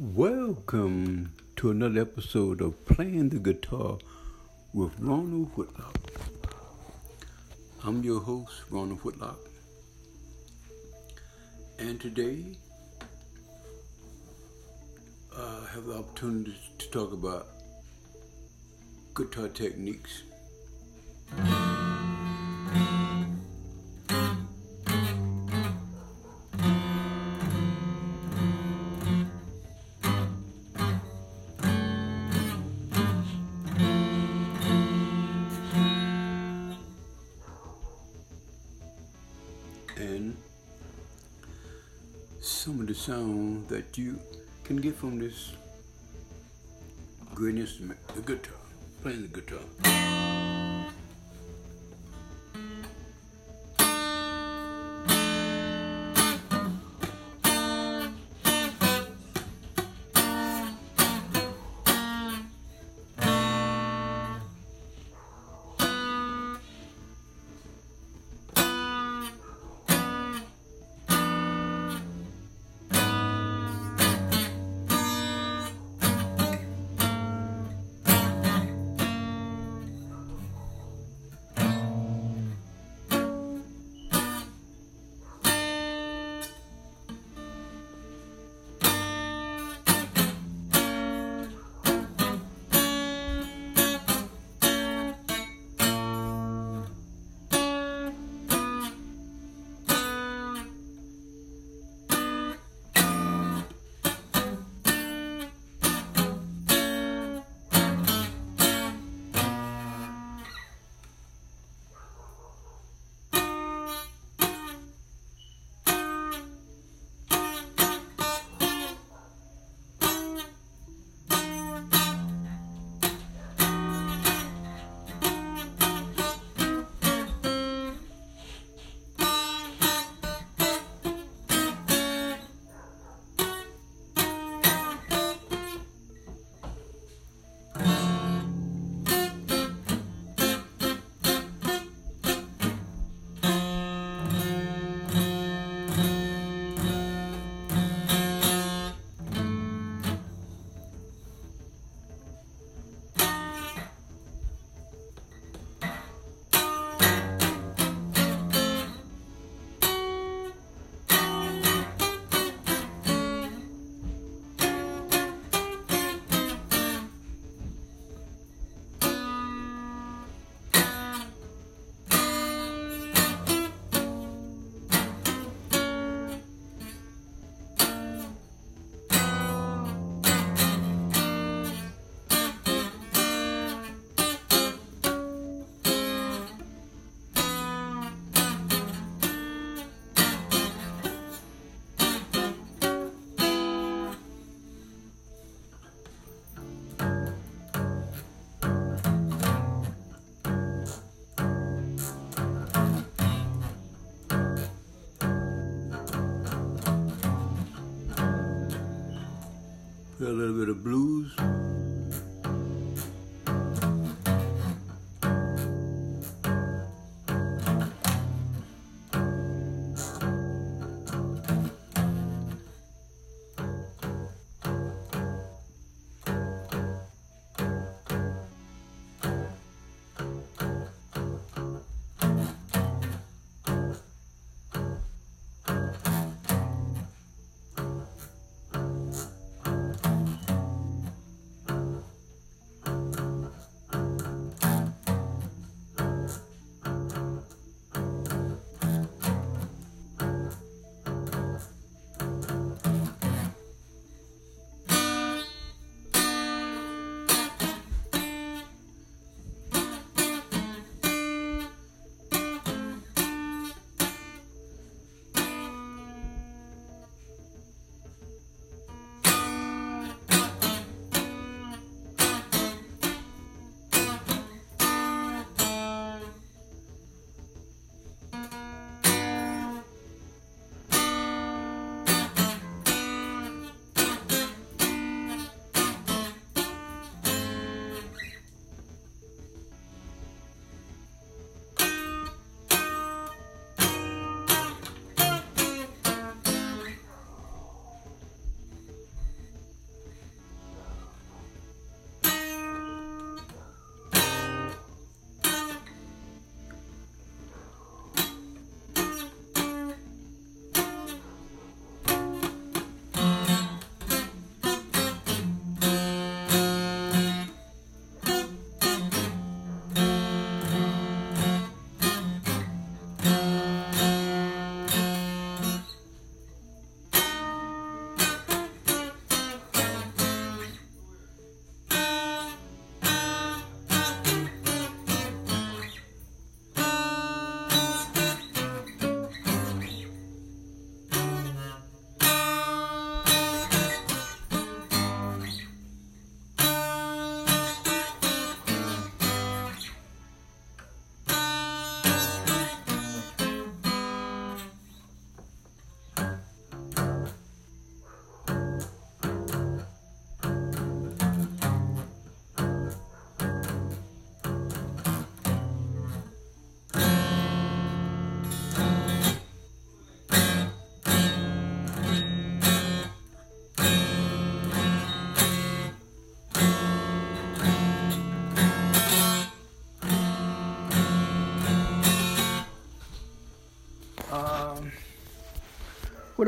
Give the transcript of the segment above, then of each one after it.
Welcome to another episode of Playing the Guitar with Ronald Whitlock. I'm your host, Ronald Whitlock. And today, I have the opportunity to talk about guitar techniques. Some of the sound that you can get from this great instrument, the guitar, playing the guitar. Play a little bit of blues.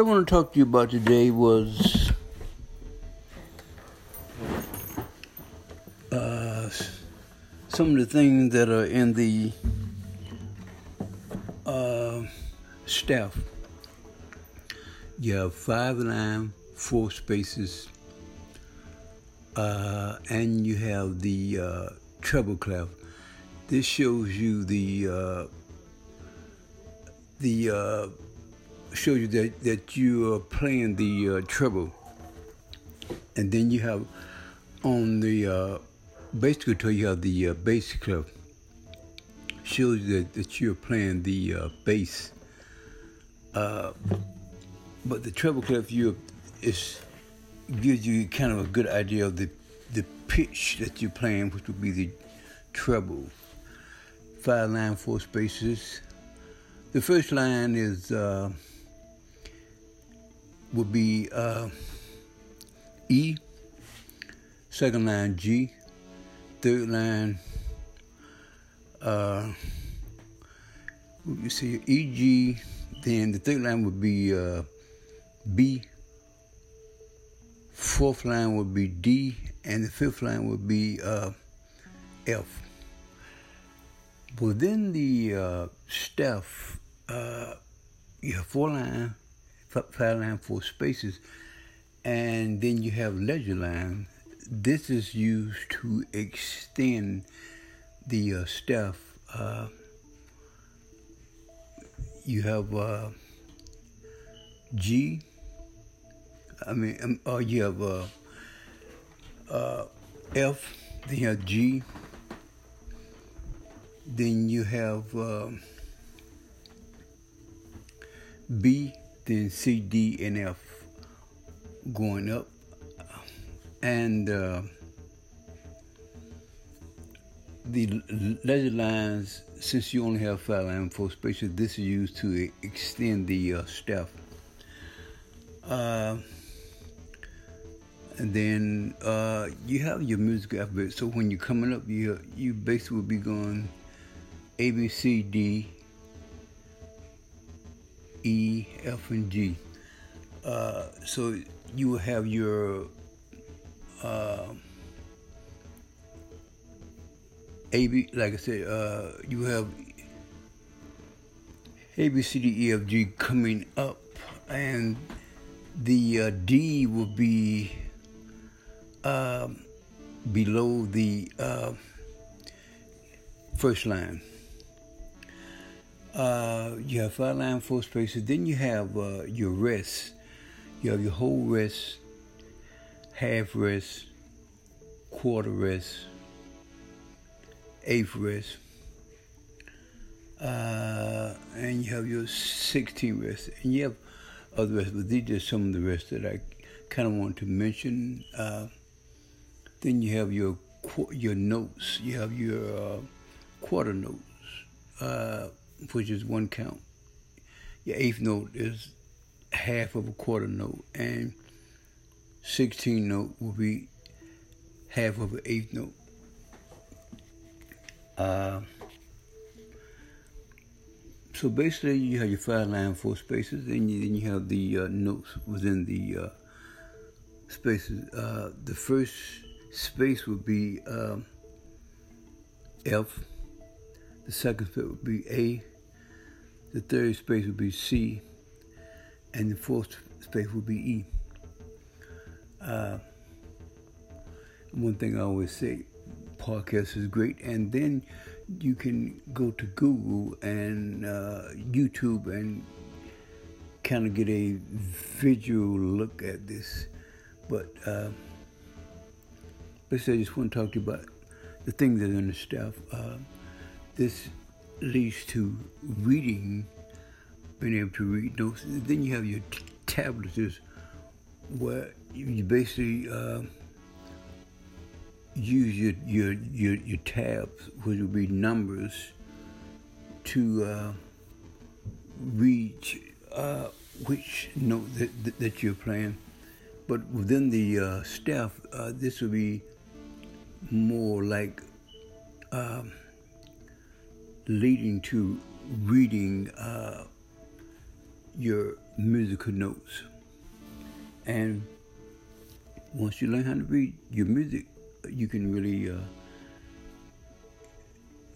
What I want to talk to you about today was uh, some of the things that are in the uh, staff. You have five line, four spaces, uh, and you have the uh, treble clef. This shows you the uh, the uh, shows you that, that you are playing the uh, treble, and then you have on the uh, bass guitar you have the uh, bass clef. Shows you that, that you're playing the uh, bass. Uh, but the treble clef you is gives you kind of a good idea of the the pitch that you're playing, which would be the treble. Five line, four spaces. The first line is uh, would be uh, E. Second line G. Third line. Uh, you see E G. Then the third line would be uh, B. Fourth line would be D, and the fifth line would be uh, F. Within the uh, staff, uh, you have four line, five line, four spaces, and then you have ledger line. This is used to extend the uh, staff. Uh, you have uh, G. I mean, oh, you have uh, uh, F. Then you have G. Then you have B. Then C, D, and F going up, and uh, the ledger lines. Since you only have five line four spaces, this is used to extend the uh, staff. Uh, and then uh, you have your music alphabet. So when you're coming up, you you basically will be going A, B, C, D, E, F, and G. Uh, so you will have your uh, A, B, like I said, uh, you have A, B, C, D, E, F, G coming up, and the uh, D will be uh, below the uh, first line. Uh, you have five line, four spaces. Then you have uh, your rest. You have your whole rest, half rest, quarter rest, eighth rest, uh, and you have your 16 rest. And you have other rest, but these are some of the rest that I kind of want to mention. Uh, then you have your your notes. You have your uh, quarter notes, which is one count. Your eighth note is half of a quarter note, and 16 note will be half of an eighth note. Uh, so basically, you have your five line, four spaces, and you, then you have the uh, notes within the uh, spaces. Uh, the first space would be um, F. The second space would be A. The third space would be C. And the fourth space would be E. Uh, one thing I always say, podcast is great. And then you can go to Google and uh, YouTube and kind of get a visual look at this. But uh, basically, I just want to talk to you about the things that are in the staff. Uh, this leads to reading, being able to read notes. Then you have your t- tablets, where you basically uh, use your, your, your, your tabs, which will be numbers, to uh, read uh, which note that, that you're playing. But within the uh, staff, uh, this will be more like um, leading to reading uh, your musical notes. And once you learn how to read your music, you can really uh,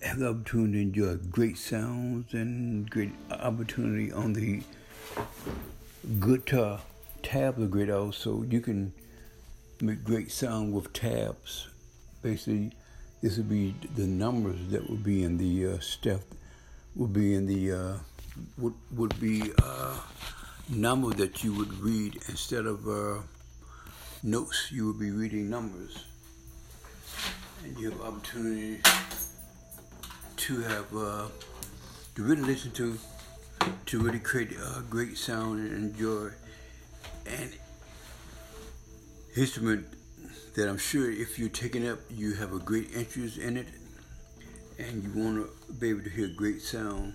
have the opportunity to enjoy great sounds and great opportunity on the guitar. Tabs are great also. You can make great sound with tabs. Basically, this would be the numbers that would be in the uh, step, would be in the, uh, would, would be uh, number that you would read instead of uh, notes. You would be reading numbers. And you have opportunity to have, uh, to really listen to, to really create a great sound and enjoy an instrument that I'm sure if you're taking up, you have a great interest in it and you want to be able to hear great sound.